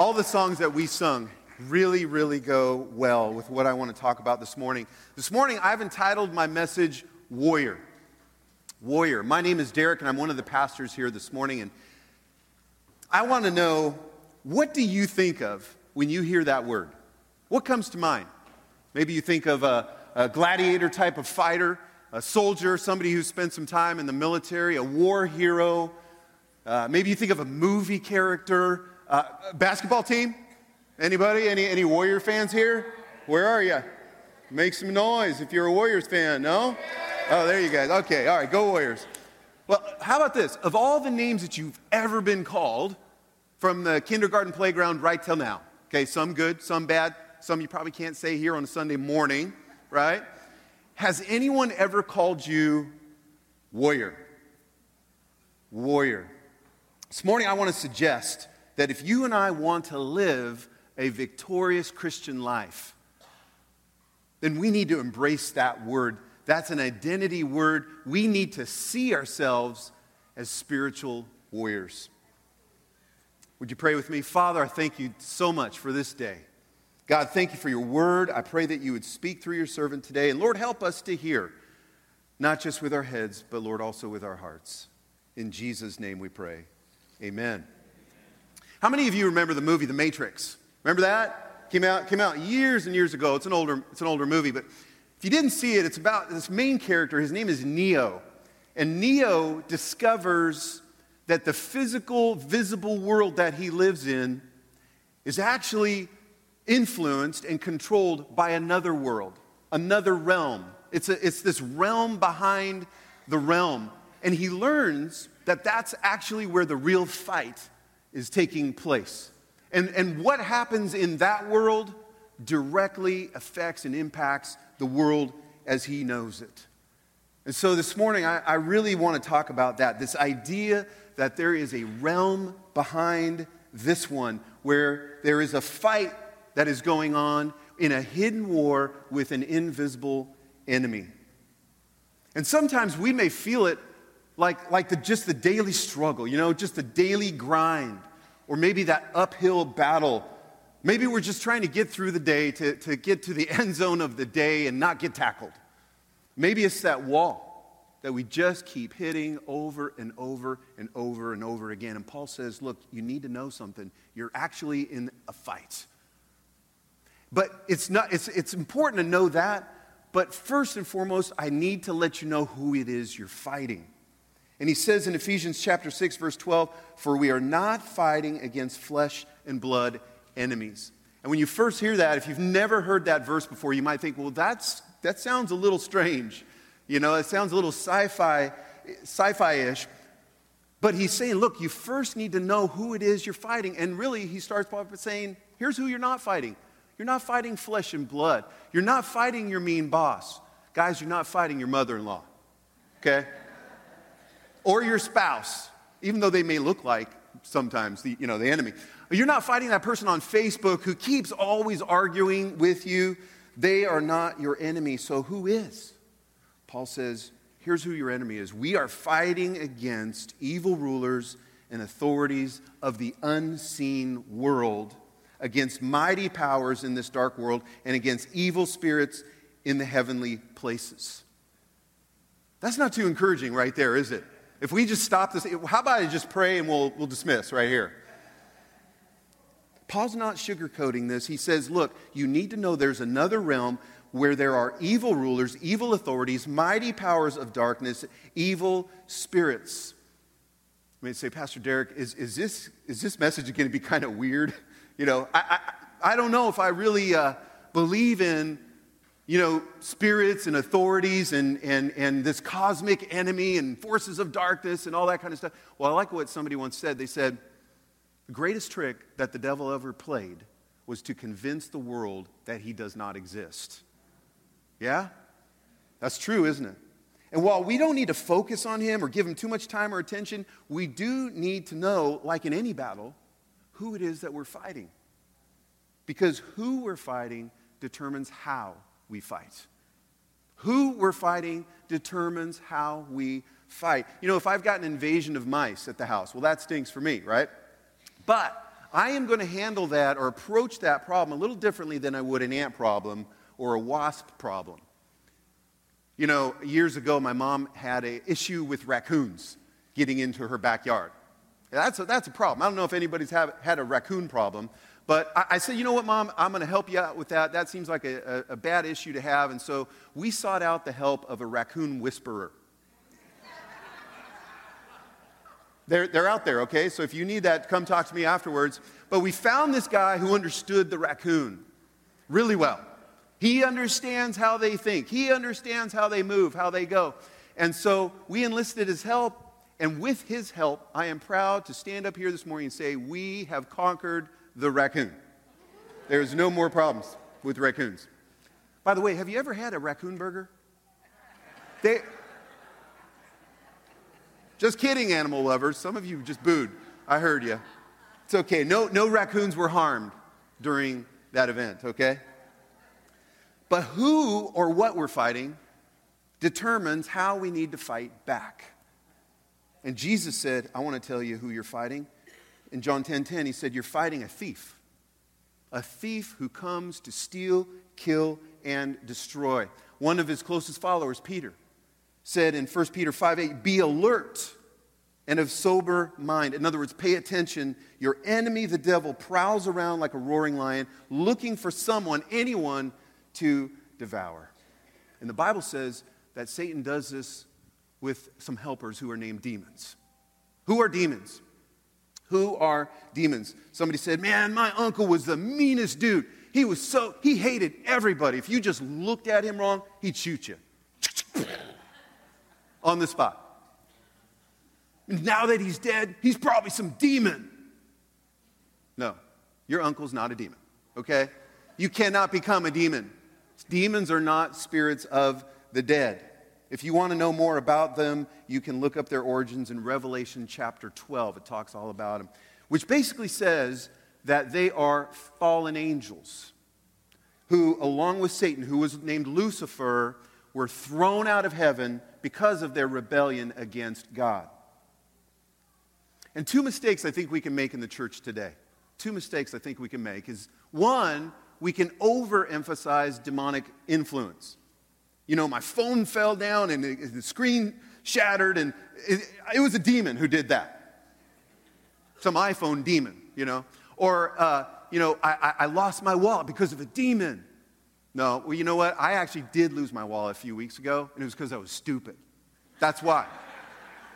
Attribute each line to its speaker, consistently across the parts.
Speaker 1: all the songs that we sung really, really go well with what I want to talk about this morning. This morning, I've entitled my message Warrior. Warrior. My name is Derek, and I'm one of the pastors here this morning. And I want to know what do you think of when you hear that word? What comes to mind? Maybe you think of a, a gladiator type of fighter, a soldier, somebody who spent some time in the military, a war hero. Uh, maybe you think of a movie character, uh, basketball team? Anybody? Any, any Warrior fans here? Where are you? Make some noise if you're a Warriors fan, no? Oh, there you guys. Okay, all right, go Warriors. Well, how about this? Of all the names that you've ever been called from the kindergarten playground right till now, okay, some good, some bad, some you probably can't say here on a Sunday morning, right? Has anyone ever called you warrior? Warrior. This morning, I want to suggest that if you and I want to live a victorious Christian life, then we need to embrace that word. That's an identity word. We need to see ourselves as spiritual warriors. Would you pray with me? Father, I thank you so much for this day. God, thank you for your word. I pray that you would speak through your servant today. And Lord, help us to hear, not just with our heads, but Lord, also with our hearts. In Jesus' name we pray. Amen. How many of you remember the movie The Matrix? Remember that? Came out, came out years and years ago. It's an, older, it's an older movie, but if you didn't see it, it's about this main character. His name is Neo. And Neo discovers that the physical, visible world that he lives in is actually influenced and controlled by another world, another realm. It's, a, it's this realm behind the realm. And he learns that that's actually where the real fight is taking place. And, and what happens in that world directly affects and impacts the world as he knows it. And so this morning, I, I really want to talk about that this idea that there is a realm behind this one where there is a fight that is going on in a hidden war with an invisible enemy. And sometimes we may feel it like, like the, just the daily struggle, you know, just the daily grind, or maybe that uphill battle. Maybe we're just trying to get through the day to, to get to the end zone of the day and not get tackled. Maybe it's that wall that we just keep hitting over and over and over and over again. And Paul says, Look, you need to know something. You're actually in a fight. But it's, not, it's, it's important to know that. But first and foremost, I need to let you know who it is you're fighting. And he says in Ephesians chapter 6 verse 12, "For we are not fighting against flesh and blood enemies." And when you first hear that, if you've never heard that verse before, you might think, "Well, that's that sounds a little strange." You know, it sounds a little sci-fi sci-fi-ish. But he's saying, "Look, you first need to know who it is you're fighting." And really, he starts by saying, "Here's who you're not fighting. You're not fighting flesh and blood. You're not fighting your mean boss. Guys, you're not fighting your mother-in-law." Okay? or your spouse, even though they may look like sometimes the, you know, the enemy. You're not fighting that person on Facebook who keeps always arguing with you. They are not your enemy. So who is? Paul says, here's who your enemy is. We are fighting against evil rulers and authorities of the unseen world, against mighty powers in this dark world, and against evil spirits in the heavenly places. That's not too encouraging, right there, is it? If we just stop this, how about I just pray and we'll, we'll dismiss right here? Paul's not sugarcoating this. He says, look, you need to know there's another realm where there are evil rulers, evil authorities, mighty powers of darkness, evil spirits. I mean, say, Pastor Derek, is, is, this, is this message going to be kind of weird? You know, I, I, I, don't know if I really uh, believe in you know, spirits and authorities and, and, and this cosmic enemy and forces of darkness and all that kind of stuff. Well, I like what somebody once said. They said, the greatest trick that the devil ever played was to convince the world that he does not exist. Yeah? That's true, isn't it? And while we don't need to focus on him or give him too much time or attention, we do need to know, like in any battle, who it is that we're fighting. Because who we're fighting determines how we fight. Who we're fighting determines how we fight. You know, if I've got an invasion of mice at the house, well, that stinks for me, right? But I am going to handle that or approach that problem a little differently than I would an ant problem or a wasp problem. You know, years ago, my mom had an issue with raccoons getting into her backyard. That's a, that's a problem. I don't know if anybody's have, had a raccoon problem, but I, I said, you know what, Mom, I'm going to help you out with that. That seems like a, a, a bad issue to have. And so we sought out the help of a raccoon whisperer. They're, they're out there, okay? So if you need that, come talk to me afterwards. But we found this guy who understood the raccoon really well. He understands how they think, he understands how they move, how they go. And so we enlisted his help, and with his help, I am proud to stand up here this morning and say, We have conquered the raccoon. There's no more problems with raccoons. By the way, have you ever had a raccoon burger? They, just kidding, animal lovers. Some of you just booed. I heard you. It's okay. No, no raccoons were harmed during that event, okay? But who or what we're fighting determines how we need to fight back. And Jesus said, I want to tell you who you're fighting in John 10:10, 10, 10, he said, You're fighting a thief. A thief who comes to steal, kill, and destroy. One of his closest followers, Peter, said in 1 Peter 5 8, Be alert and of sober mind. In other words, pay attention. Your enemy, the devil, prowls around like a roaring lion, looking for someone, anyone, to devour. And the Bible says that Satan does this with some helpers who are named demons. Who are demons? who are demons. Somebody said, Man, my uncle was the meanest dude. He was so, he hated everybody. If you just looked at him wrong, he'd shoot you on the spot. And now that he's dead, he's probably some demon. No, your uncle's not a demon, okay? You cannot become a demon. Demons are not spirits of the dead. If you want to know more about them, you can look up their origins in Revelation chapter 12. It talks all about them, which basically says that they are fallen angels who, along with Satan, who was named Lucifer, were thrown out of heaven because of their rebellion against God. And two mistakes I think we can make in the church today. Two mistakes I think we can make is one, we can overemphasize demonic influence you know, my phone fell down and the screen shattered, and it, it, was a demon who did that. Some iPhone demon, you know. Or, uh, you know, I, I lost my wallet because of a demon. No, well, you know what? I actually did lose my wallet a few weeks ago, and it was because I was stupid. That's why.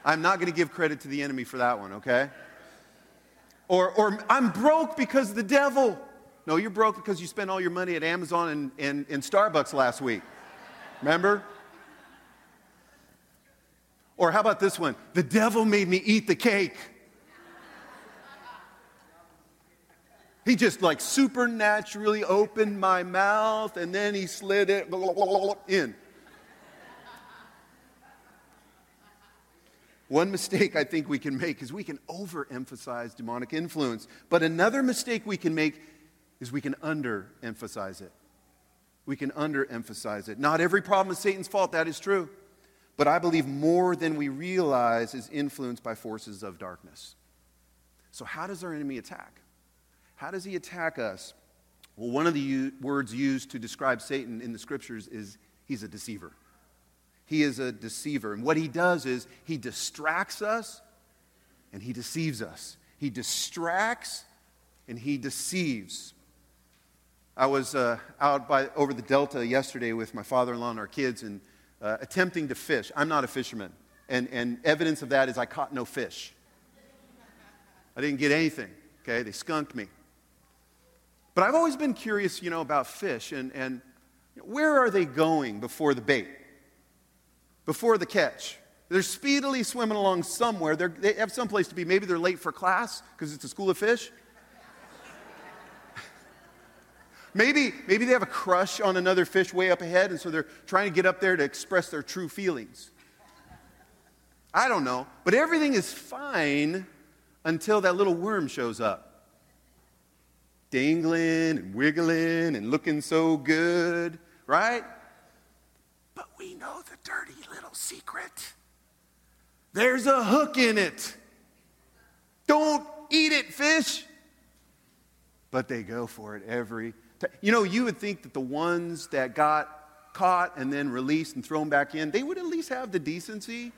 Speaker 1: I'm not going to give credit to the enemy for that one, okay? Or, or I'm broke because of the devil. No, you're broke because you spent all your money at Amazon and, and, and Starbucks last week. Remember? Or how about this one? The devil made me eat the cake. He just like supernaturally opened my mouth and then he slid it in. One mistake I think we can make is we can overemphasize demonic influence. But another mistake we can make is we can underemphasize it we can underemphasize it. Not every problem is Satan's fault, that is true. But I believe more than we realize is influenced by forces of darkness. So, how does our enemy attack? How does he attack us? Well, one of the u- words used to describe Satan in the scriptures is he's a deceiver. He is a deceiver. And what he does is he distracts us and he deceives us. He distracts and he deceives. I was uh, out by, over the Delta yesterday with my father in law and our kids and uh, attempting to fish. I'm not a fisherman, and, and evidence of that is I caught no fish. I didn't get anything, okay? They skunked me. But I've always been curious, you know, about fish and, and where are they going before the bait, before the catch? They're speedily swimming along somewhere. They're, they have some place to be. Maybe they're late for class because it's a school of fish. Maybe, maybe they have a crush on another fish way up ahead, and so they're trying to get up there to express their true feelings. I don't know. But everything is fine until that little worm shows up. Dangling and wiggling and looking so good, right? But we know the dirty little secret. There's a hook in it. Don't eat it, fish. But they go for it every you know, you would think that the ones that got caught and then released and thrown back in, they would at least have the decency,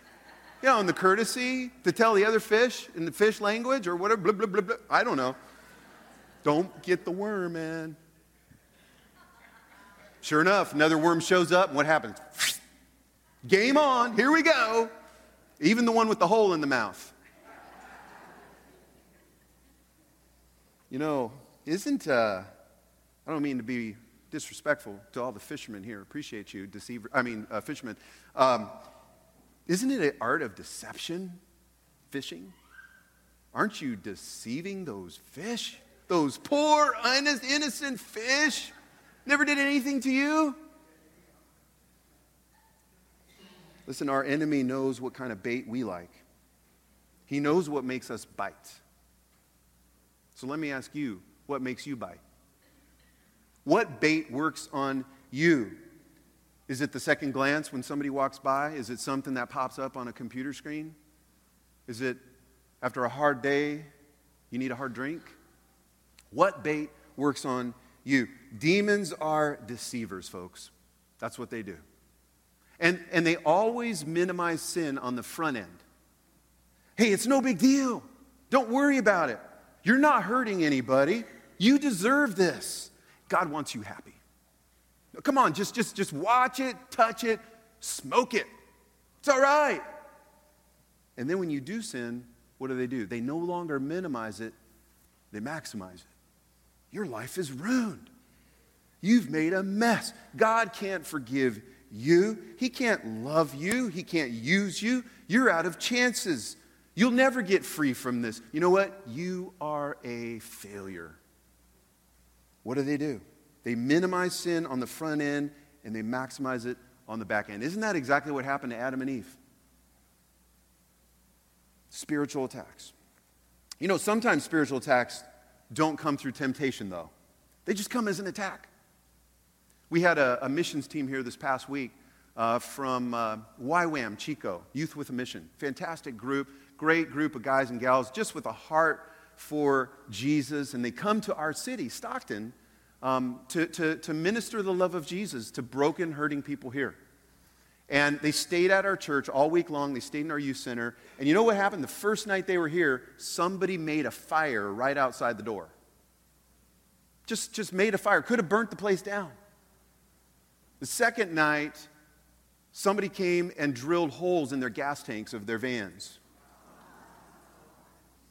Speaker 1: you know, and the courtesy to tell the other fish in the fish language or whatever, blah, blah, blah, blah. I don't know. Don't get the worm, man. Sure enough, another worm shows up, and what happens? Game on, here we go. Even the one with the hole in the mouth. You know, isn't. Uh, I don't mean to be disrespectful to all the fishermen here. Appreciate you, deceiver. I mean, uh, fishermen. Um, isn't it an art of deception, fishing? Aren't you deceiving those fish? Those poor, innocent fish? Never did anything to you? Listen, our enemy knows what kind of bait we like. He knows what makes us bite. So let me ask you, what makes you bite? What bait works on you? Is it the second glance when somebody walks by? Is it something that pops up on a computer screen? Is it after a hard day, you need a hard drink? What bait works on you? Demons are deceivers, folks. That's what they do. And, and they always minimize sin on the front end. Hey, it's no big deal. Don't worry about it. You're not hurting anybody. You deserve this. God wants you happy. Come on, just, just, just watch it, touch it, smoke it. It's all right. And then when you do sin, what do they do? They no longer minimize it, they maximize it. Your life is ruined. You've made a mess. God can't forgive you. He can't love you. He can't use you. You're out of chances. You'll never get free from this. You know what? You are a failure what do they do? They minimize sin on the front end and they maximize it on the back end. Isn't that exactly what happened to Adam and Eve? Spiritual attacks. You know, sometimes spiritual attacks don't come through temptation, though, they just come as an attack. We had a, a missions team here this past week uh, from uh, YWAM Chico, Youth with a Mission. Fantastic group, great group of guys and gals, just with a heart for Jesus, and they come to our city, Stockton, um, to, to, to minister the love of Jesus to broken, hurting people here. And they stayed at our church all week long. They stayed in our youth center. And you know what happened? The first night they were here, somebody made a fire right outside the door. Just, just made a fire. Could have burnt the place down. The second night, somebody came and drilled holes in their gas tanks of their vans,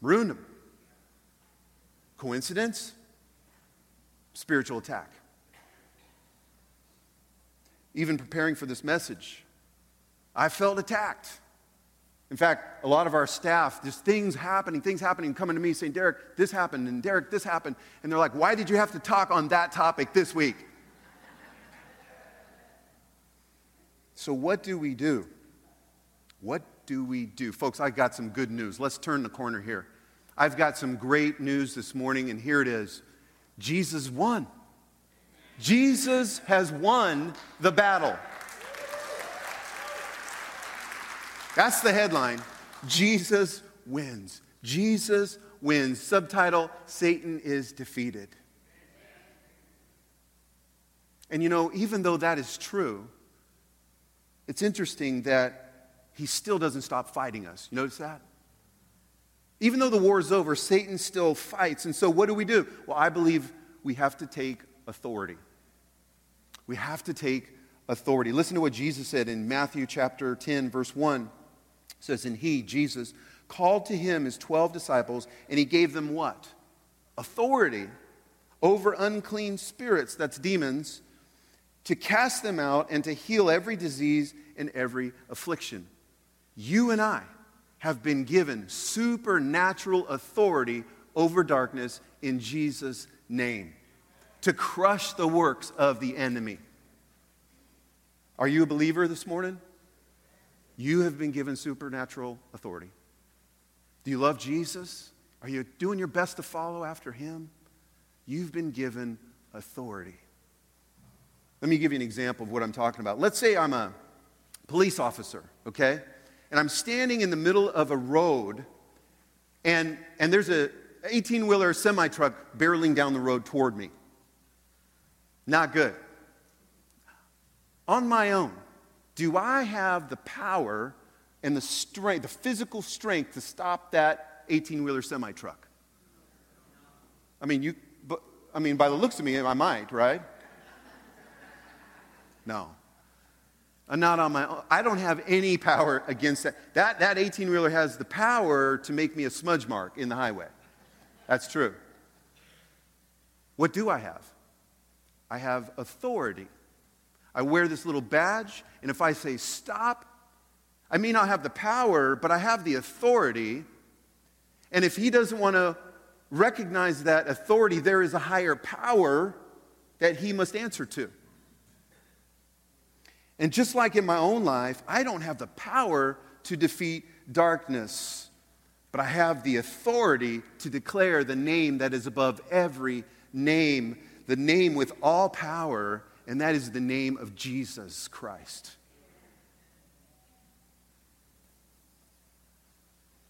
Speaker 1: ruined them. Coincidence? Spiritual attack. Even preparing for this message, I felt attacked. In fact, a lot of our staff, there's things happening, things happening, coming to me saying, Derek, this happened, and Derek, this happened. And they're like, why did you have to talk on that topic this week? so, what do we do? What do we do? Folks, I got some good news. Let's turn the corner here. I've got some great news this morning, and here it is Jesus won. Jesus has won the battle. That's the headline Jesus wins. Jesus wins. Subtitle Satan is defeated. And you know, even though that is true, it's interesting that he still doesn't stop fighting us. You notice that? Even though the war is over, Satan still fights. And so, what do we do? Well, I believe we have to take authority. We have to take authority. Listen to what Jesus said in Matthew chapter 10, verse 1. It says, And he, Jesus, called to him his 12 disciples, and he gave them what? Authority over unclean spirits, that's demons, to cast them out and to heal every disease and every affliction. You and I have been given supernatural authority over darkness in Jesus' name to crush the works of the enemy. Are you a believer this morning? You have been given supernatural authority. Do you love Jesus? Are you doing your best to follow after him? You've been given authority. Let me give you an example of what I'm talking about. Let's say I'm a police officer, okay? and I'm standing in the middle of a road, and, and there's a 18 wheeler semi truck barreling down the road toward me. Not good. On my own, do I have the power and the strength, the physical strength to stop that 18 wheeler semi truck? I mean, you, but I mean, by the looks of me, I might, right? No. I'm not on my own. I don't have any power against that. That, that 18 wheeler has the power to make me a smudge mark in the highway. That's true. What do I have? I have authority. I wear this little badge, and if I say stop, I may not have the power, but I have the authority. And if he doesn't want to recognize that authority, there is a higher power that he must answer to. And just like in my own life, I don't have the power to defeat darkness, but I have the authority to declare the name that is above every name, the name with all power, and that is the name of Jesus Christ.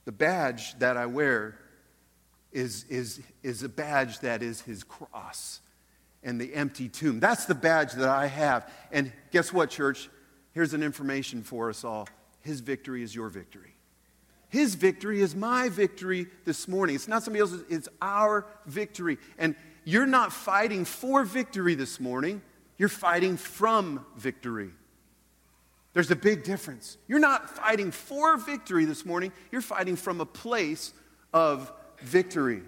Speaker 1: The badge that I wear is, is, is a badge that is his cross and the empty tomb. That's the badge that I have. And guess what, church? Here's an information for us all His victory is your victory. His victory is my victory this morning. It's not somebody else's, it's our victory. And you're not fighting for victory this morning, you're fighting from victory. There's a big difference. You're not fighting for victory this morning, you're fighting from a place of victory.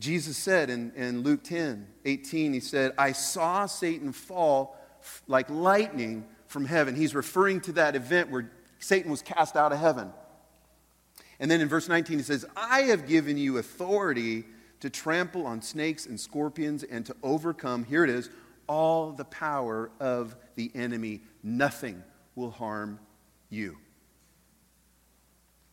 Speaker 1: Jesus said in, in Luke 10 18, he said, I saw Satan fall f- like lightning from heaven. He's referring to that event where Satan was cast out of heaven. And then in verse 19, he says, I have given you authority to trample on snakes and scorpions and to overcome, here it is, all the power of the enemy. Nothing will harm you.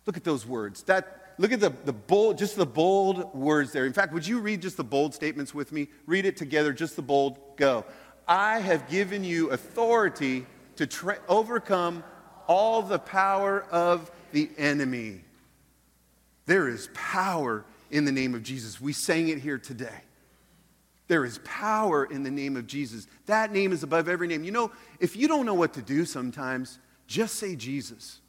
Speaker 1: Look at those words. That, look at the, the bold, just the bold words there. In fact, would you read just the bold statements with me? Read it together, just the bold go. I have given you authority to tra- overcome all the power of the enemy. There is power in the name of Jesus. We sang it here today. There is power in the name of Jesus. That name is above every name. You know, if you don't know what to do sometimes, just say Jesus.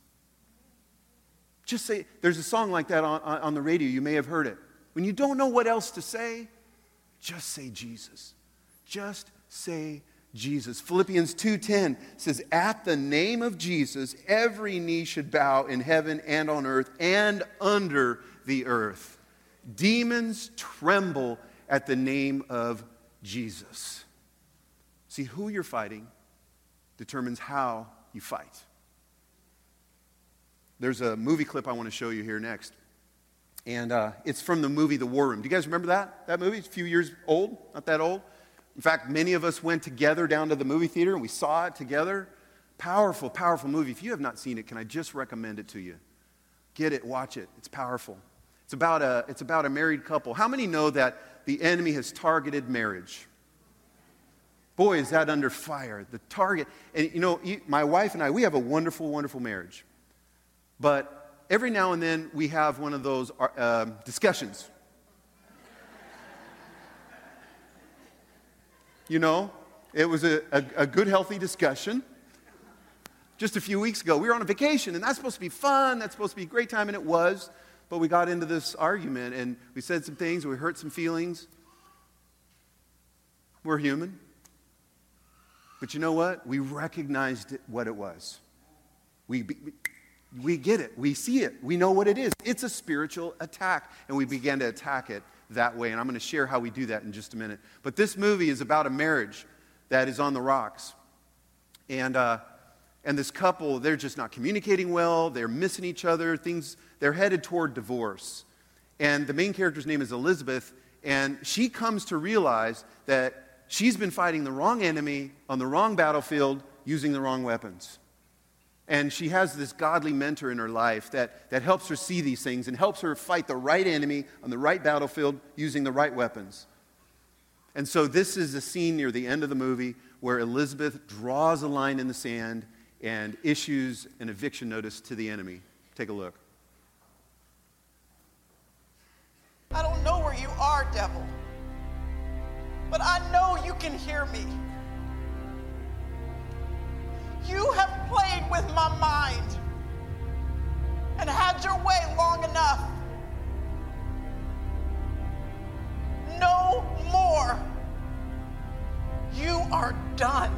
Speaker 1: Just say, there's a song like that on, on, the radio. You may have heard it. When you don't know what else to say, just say Jesus. Just say Jesus. Philippians 2:10 says, "At the name of Jesus, every knee should bow in heaven and on earth and under the earth. Demons tremble at the name of Jesus." See who you're fighting determines how you fight. There's a movie clip I want to show you here next. And uh, it's from the movie The War Room. Do you guys remember that? That movie? It's a few years old, not that old. In fact, many of us went together down to the movie theater and we saw it together. Powerful, powerful movie. If you have not seen it, can I just recommend it to you? Get it, watch it. It's powerful. It's about a, it's about a married couple. How many know that the enemy has targeted marriage? Boy, is that under fire. The target. And you know, my wife and I, we have a wonderful, wonderful marriage. But every now and then we have one of those uh, um, discussions. you know, it was a, a, a good, healthy discussion just a few weeks ago. We were on a vacation, and that's supposed to be fun. That's supposed to be a great time, and it was. But we got into this argument, and we said some things, we hurt some feelings. We're human. But you know what? We recognized what it was. We, we get it. We see it. We know what it is. It's a spiritual attack. And we began to attack it that way. And I'm going to share how we do that in just a minute. But this movie is about a marriage that is on the rocks. And, uh, and this couple, they're just not communicating well. They're missing each other. Things, they're headed toward divorce. And the main character's name is Elizabeth. And she comes to realize that she's been fighting the wrong enemy on the wrong battlefield using the wrong weapons. And she has this godly mentor in her life that, that helps her see these things and helps her fight the right enemy on the right battlefield using the right weapons. And so, this is a scene near the end of the movie where Elizabeth draws a line in the sand and issues an eviction notice to the enemy. Take a look.
Speaker 2: I don't know where you are, devil, but I know you can hear me. You have played with my mind and had your way long enough. No more. You are done.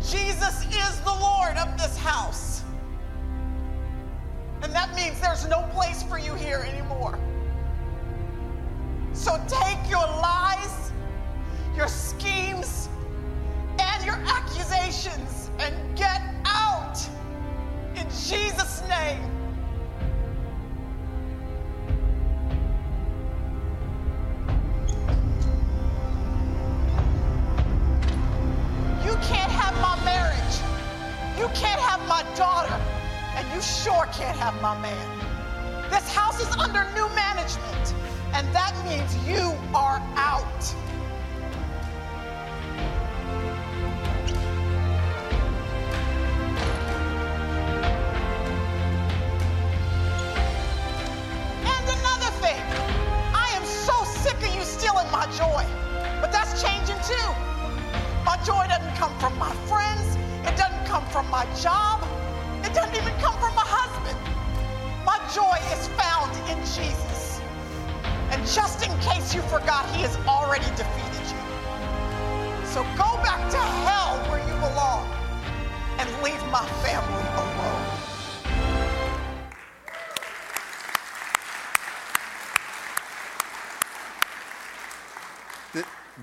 Speaker 2: Jesus is the Lord of this house. And that means there's no place for you here anymore. So take your lies, your schemes, and your accusations and get out in Jesus' name. my man. This house is under new management, and that means you are out. And another thing, I am so sick of you stealing my joy. But that's changing too. My joy doesn't come from my friends. It doesn't come from my job. It doesn't even come from my joy is found in Jesus. And just in case you forgot, he has already defeated you. So go back to hell where you belong and leave my family alone.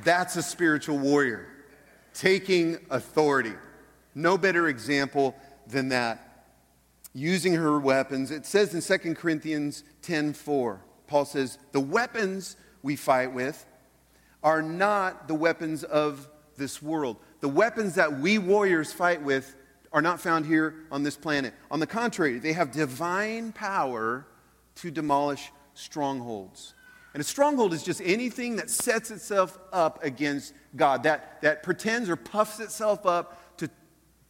Speaker 1: That's a spiritual warrior taking authority. No better example than that using her weapons. It says in 2 Corinthians 10:4, Paul says, "The weapons we fight with are not the weapons of this world. The weapons that we warriors fight with are not found here on this planet. On the contrary, they have divine power to demolish strongholds. And a stronghold is just anything that sets itself up against God, that, that pretends or puffs itself up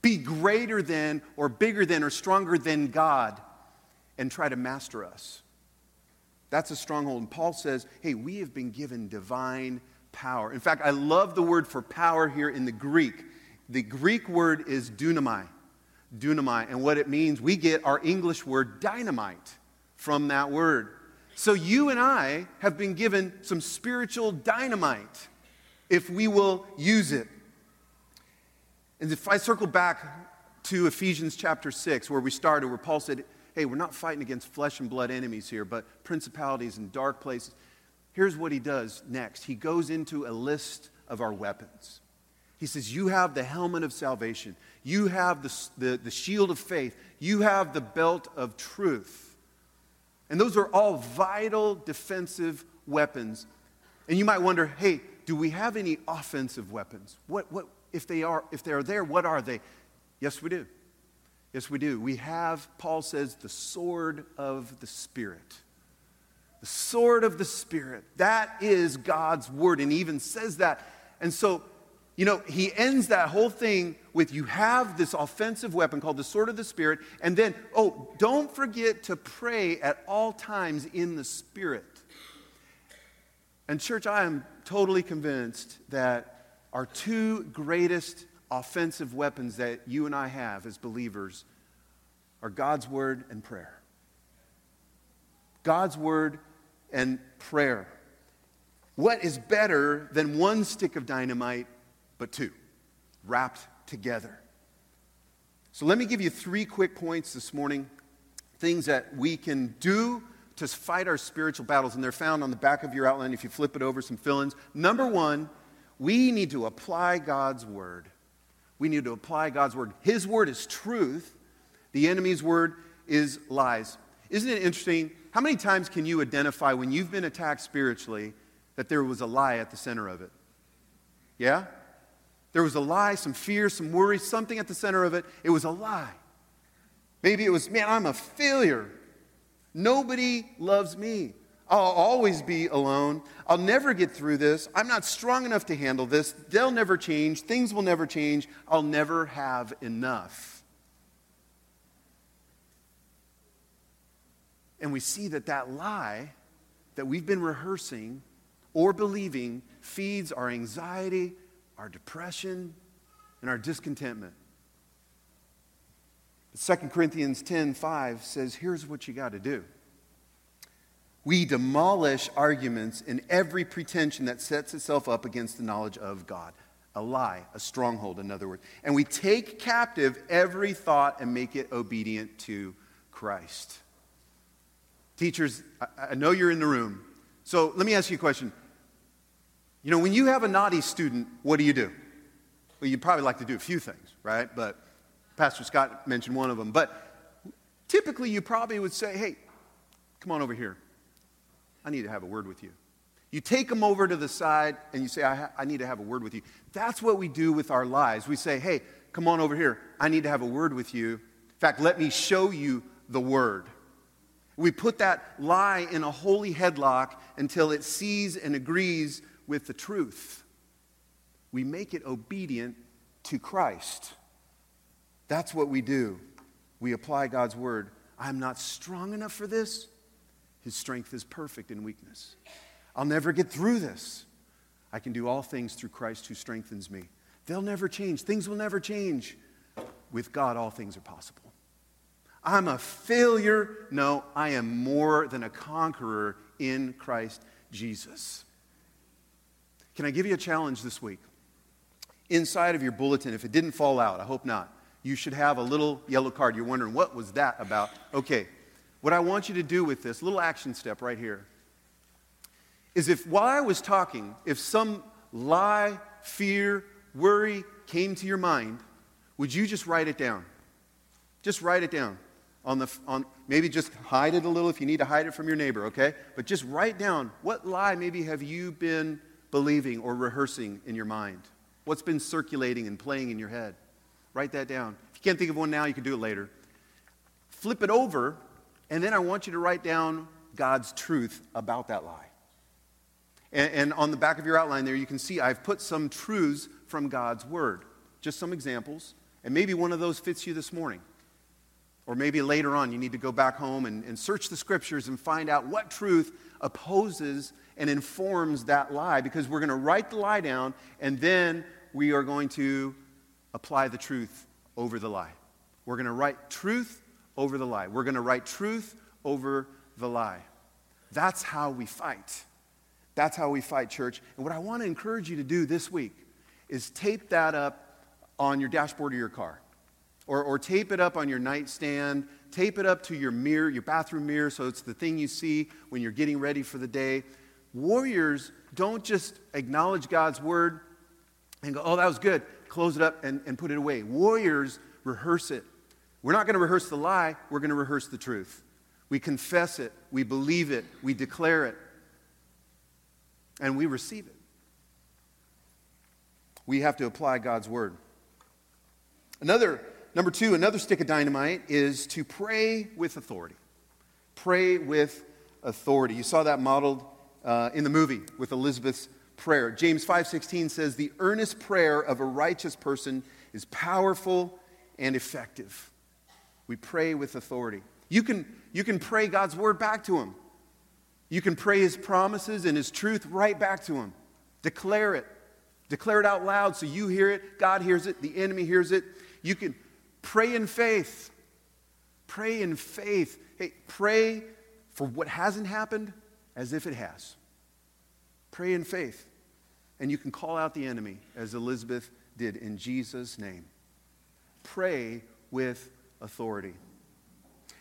Speaker 1: be greater than or bigger than or stronger than God and try to master us. That's a stronghold. And Paul says, hey, we have been given divine power. In fact, I love the word for power here in the Greek. The Greek word is dunamai. Dunamai. And what it means, we get our English word dynamite from that word. So you and I have been given some spiritual dynamite if we will use it. And if I circle back to Ephesians chapter 6, where we started, where Paul said, Hey, we're not fighting against flesh and blood enemies here, but principalities and dark places. Here's what he does next he goes into a list of our weapons. He says, You have the helmet of salvation, you have the, the, the shield of faith, you have the belt of truth. And those are all vital defensive weapons. And you might wonder, hey, do we have any offensive weapons? What, what, if they are if they are there, what are they? Yes, we do. Yes, we do. We have, Paul says, the sword of the Spirit. The sword of the Spirit. That is God's word, and he even says that. And so, you know, he ends that whole thing with you have this offensive weapon called the sword of the Spirit, and then, oh, don't forget to pray at all times in the Spirit. And, church, I am totally convinced that our two greatest offensive weapons that you and I have as believers are God's word and prayer. God's word and prayer. What is better than one stick of dynamite, but two wrapped together? So, let me give you three quick points this morning things that we can do to fight our spiritual battles, and they're found on the back of your outline if you flip it over some fill ins. Number one, we need to apply God's word. We need to apply God's word. His word is truth, the enemy's word is lies. Isn't it interesting? How many times can you identify when you've been attacked spiritually that there was a lie at the center of it? Yeah? There was a lie, some fear, some worry, something at the center of it. It was a lie. Maybe it was, man, I'm a failure. Nobody loves me. I'll always be alone. I'll never get through this. I'm not strong enough to handle this. They'll never change. Things will never change. I'll never have enough. And we see that that lie that we've been rehearsing or believing feeds our anxiety, our depression, and our discontentment. 2 Corinthians 10 5 says, here's what you got to do. We demolish arguments and every pretension that sets itself up against the knowledge of God. A lie, a stronghold, in other words. And we take captive every thought and make it obedient to Christ. Teachers, I know you're in the room. So let me ask you a question. You know, when you have a naughty student, what do you do? Well, you'd probably like to do a few things, right? But Pastor Scott mentioned one of them. But typically, you probably would say, hey, come on over here. I need to have a word with you. You take them over to the side and you say, I, ha- I need to have a word with you. That's what we do with our lives. We say, hey, come on over here. I need to have a word with you. In fact, let me show you the word. We put that lie in a holy headlock until it sees and agrees with the truth. We make it obedient to Christ. That's what we do. We apply God's word. I'm not strong enough for this. His strength is perfect in weakness. I'll never get through this. I can do all things through Christ who strengthens me. They'll never change. Things will never change. With God, all things are possible. I'm a failure. No, I am more than a conqueror in Christ Jesus. Can I give you a challenge this week? Inside of your bulletin, if it didn't fall out, I hope not, you should have a little yellow card. You're wondering, what was that about? Okay, what I want you to do with this little action step right here is if while I was talking, if some lie, fear, worry came to your mind, would you just write it down? Just write it down. On the, on, maybe just hide it a little if you need to hide it from your neighbor, okay? But just write down what lie maybe have you been believing or rehearsing in your mind? What's been circulating and playing in your head? Write that down. If you can't think of one now, you can do it later. Flip it over and then I want you to write down God's truth about that lie. And, and, on the back of your outline there, you can see I've put some truths from God's word, just some examples. And maybe one of those fits you this morning. Or maybe later on, you need to go back home and, and search the scriptures and find out what truth opposes and informs that lie, because we're going to write the lie down and then we are going to apply the truth over the lie. We're going to write truth over the lie. We're going to write truth over the lie. That's how we fight. That's how we fight, church. And what I want to encourage you to do this week is tape that up on your dashboard of your car, or, or tape it up on your nightstand, tape it up to your mirror, your bathroom mirror, so it's the thing you see when you're getting ready for the day. Warriors don't just acknowledge God's word and go, oh, that was good, close it up and, and put it away. Warriors rehearse it we're not going to rehearse the lie, we're going to rehearse the truth. We confess it, we believe it, we declare it, and we receive it. We have to apply God's word. Another, number two, another stick of dynamite is to pray with authority. Pray with authority. You saw that modeled uh, in the movie with Elizabeth's prayer. James 5:16 says, "The earnest prayer of a righteous person is powerful and effective." We pray with authority. You can, you can pray God's word back to him. You can pray his promises and his truth right back to him. Declare it. Declare it out loud so you hear it, God hears it, the enemy hears it. You can pray in faith. Pray in faith. Hey, pray for what hasn't happened as if it has. Pray in faith. And you can call out the enemy as Elizabeth did in Jesus' name. Pray with authority.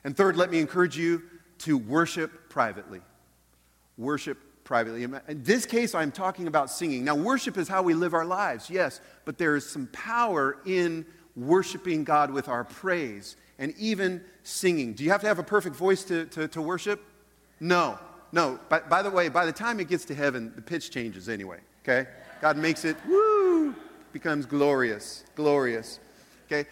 Speaker 1: And third, let me encourage you to worship privately. Worship privately. In this case, I'm talking about singing. Now, worship is how we live our lives, yes, but there is some power in worshiping God with our praise and even singing. Do you have to have a perfect voice to, to, to worship? No, no. By, by the way, by the time it gets to heaven, the pitch changes anyway, okay? God makes it, woo, becomes glorious, glorious. Okay?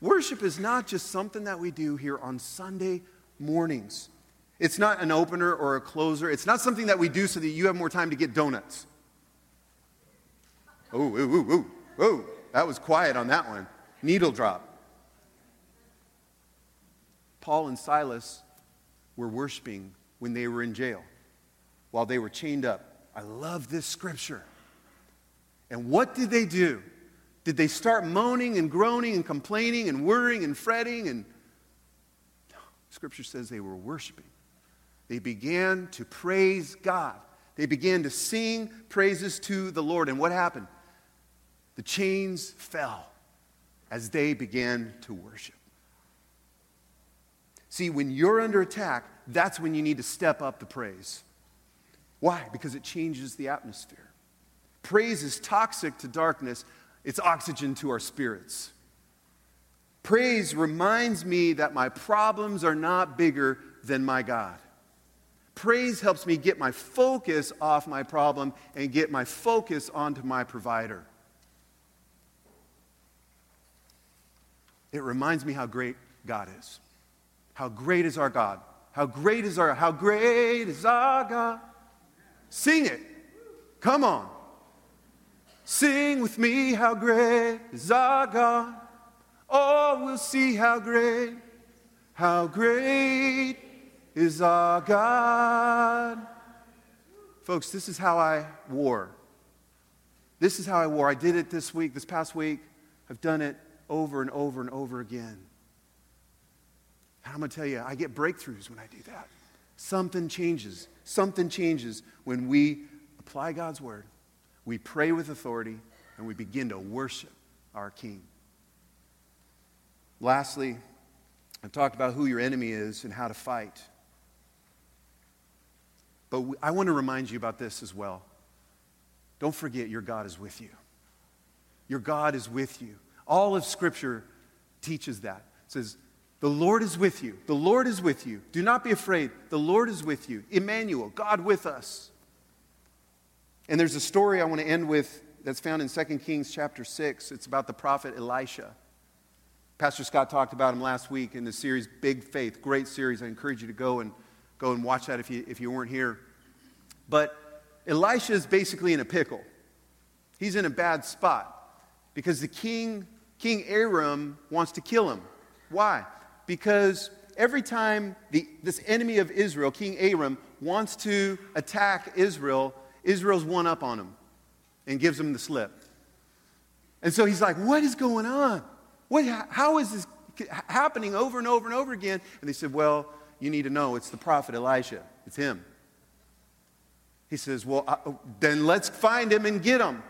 Speaker 1: Worship is not just something that we do here on Sunday mornings. It's not an opener or a closer. It's not something that we do so that you have more time to get donuts. Oh, ooh, ooh, ooh, ooh. That was quiet on that one. Needle drop. Paul and Silas were worshiping when they were in jail, while they were chained up. I love this scripture. And what did they do? Did they start moaning and groaning and complaining and worrying and fretting? And no. Scripture says they were worshiping. They began to praise God. They began to sing praises to the Lord. And what happened? The chains fell as they began to worship. See, when you're under attack, that's when you need to step up the praise. Why? Because it changes the atmosphere. Praise is toxic to darkness, it's oxygen to our spirits. Praise reminds me that my problems are not bigger than my God. Praise helps me get my focus off my problem and get my focus onto my provider. It reminds me how great God is. How great is our God? How great is our how great is our God? Sing it. Come on. Sing with me, how great is our God. Oh, we'll see how great, how great is our God. Folks, this is how I war. This is how I war. I did it this week, this past week. I've done it over and over and over again. And I'm going to tell you, I get breakthroughs when I do that. Something changes. Something changes when we apply God's word we pray with authority, and we begin to worship our King. Lastly, I talked about who your enemy is and how to fight. But I want to remind you about this as well. Don't forget your God is with you. Your God is with you. All of Scripture teaches that. It says, The Lord is with you. The Lord is with you. Do not be afraid. The Lord is with you. Emmanuel, God with us. And there's a story I want to end with that's found in 2 Kings chapter 6. It's about the prophet Elisha. Pastor Scott talked about him last week in the series Big Faith. Great series. I encourage you to go and go and watch that if you, if you weren't here. But Elisha is basically in a pickle. He's in a bad spot because the king, King Aram, wants to kill him. Why? Because every time the, this enemy of Israel, King Aram, wants to attack Israel, Israel's one up on him and gives him the slip. And so he's like, What is going on? What, how is this happening over and over and over again? And they said, Well, you need to know it's the prophet Elisha, it's him. He says, Well, I, then let's find him and get him.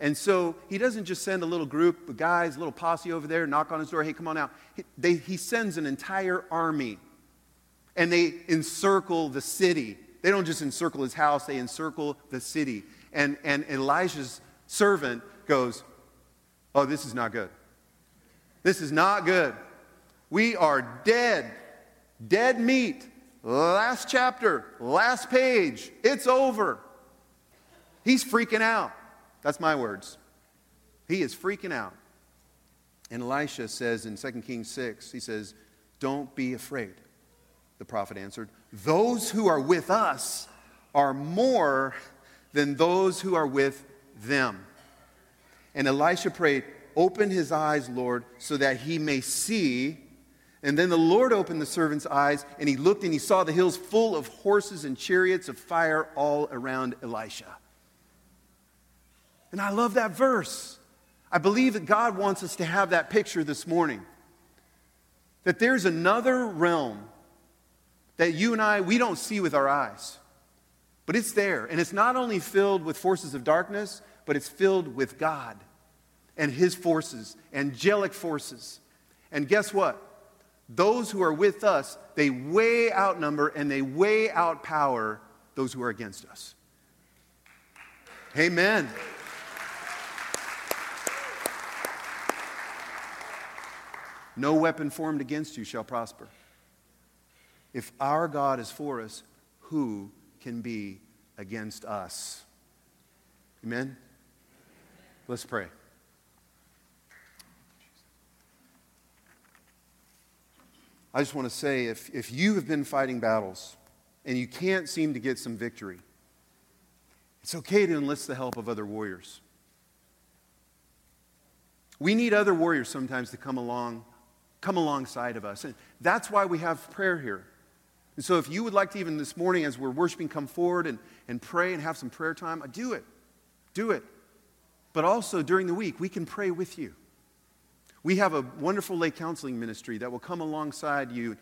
Speaker 1: And so he doesn't just send a little group of guys, a little posse over there, knock on his door, hey, come on out. He, they, he sends an entire army, and they encircle the city they don't just encircle his house, they encircle the city. And, and Elijah's servant goes, Oh, this is not good. This is not good. We are dead, dead meat. Last chapter, last page, it's over. He's freaking out. That's my words. He is freaking out. And Elisha says in 2 Kings 6, he says, Don't be afraid. The prophet answered, those who are with us are more than those who are with them. And Elisha prayed, Open his eyes, Lord, so that he may see. And then the Lord opened the servant's eyes, and he looked and he saw the hills full of horses and chariots of fire all around Elisha. And I love that verse. I believe that God wants us to have that picture this morning. That there's another realm that you and I, we don't see with our eyes. But it's there. And it's not only filled with forces of darkness, but it's filled with God and his forces, angelic forces. And guess what? Those who are with us, they way outnumber and they way outpower those who are against us. Amen. No weapon formed against you shall prosper. If our God is for us, who can be against us? Amen? Let's pray. I just want to say if, if you have been fighting battles and you can't seem to get some victory, it's okay to enlist the help of other warriors. We need other warriors sometimes to come along, come alongside of us. And that's why we have prayer here. And so if you would like to even this morning as we're worshiping come forward and, and pray and have some prayer time, uh, do it. Do it. But also during the week, we can pray with you. We have a wonderful lay counseling ministry that will come alongside you,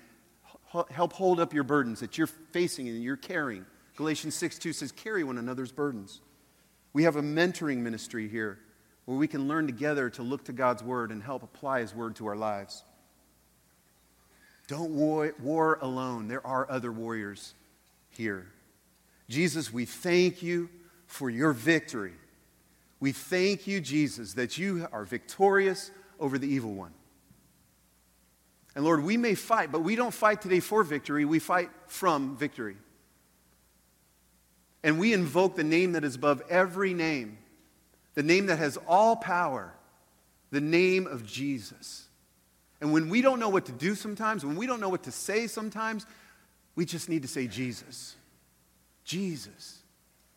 Speaker 1: help hold up your burdens that you're facing and you're carrying. Galatians 6 2 says, Carry one another's burdens. We have a mentoring ministry here where we can learn together to look to God's word and help apply his word to our lives. Don't war, war alone. There are other warriors here. Jesus, we thank you for your victory. We thank you, Jesus, that you are victorious over the evil one. And Lord, we may fight, but we don't fight today for victory. We fight from victory. And we invoke the name that is above every name, the name that has all power, the name of Jesus. And when we don't know what to do sometimes, when we don't know what to say sometimes, we just need to say, Jesus, Jesus,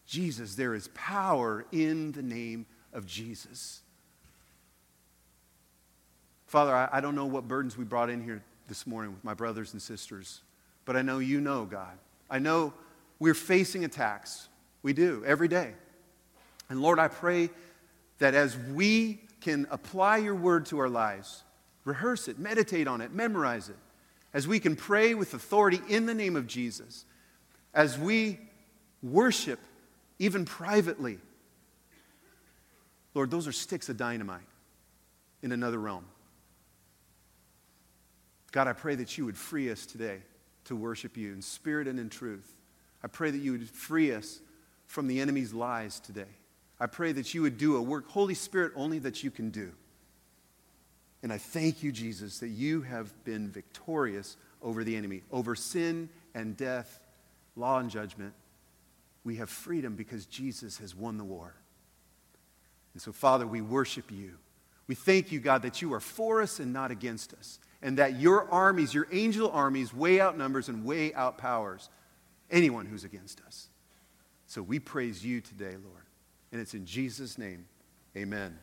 Speaker 1: Jesus. There is power in the name of Jesus. Father, I, I don't know what burdens we brought in here this morning with my brothers and sisters, but I know you know, God. I know we're facing attacks. We do every day. And Lord, I pray that as we can apply your word to our lives, Rehearse it, meditate on it, memorize it. As we can pray with authority in the name of Jesus, as we worship even privately. Lord, those are sticks of dynamite in another realm. God, I pray that you would free us today to worship you in spirit and in truth. I pray that you would free us from the enemy's lies today. I pray that you would do a work, Holy Spirit, only that you can do. And I thank you, Jesus, that you have been victorious over the enemy, over sin and death, law and judgment. We have freedom because Jesus has won the war. And so, Father, we worship you. We thank you, God, that you are for us and not against us, and that your armies, your angel armies, way outnumbers and way outpowers anyone who's against us. So we praise you today, Lord. And it's in Jesus' name, amen.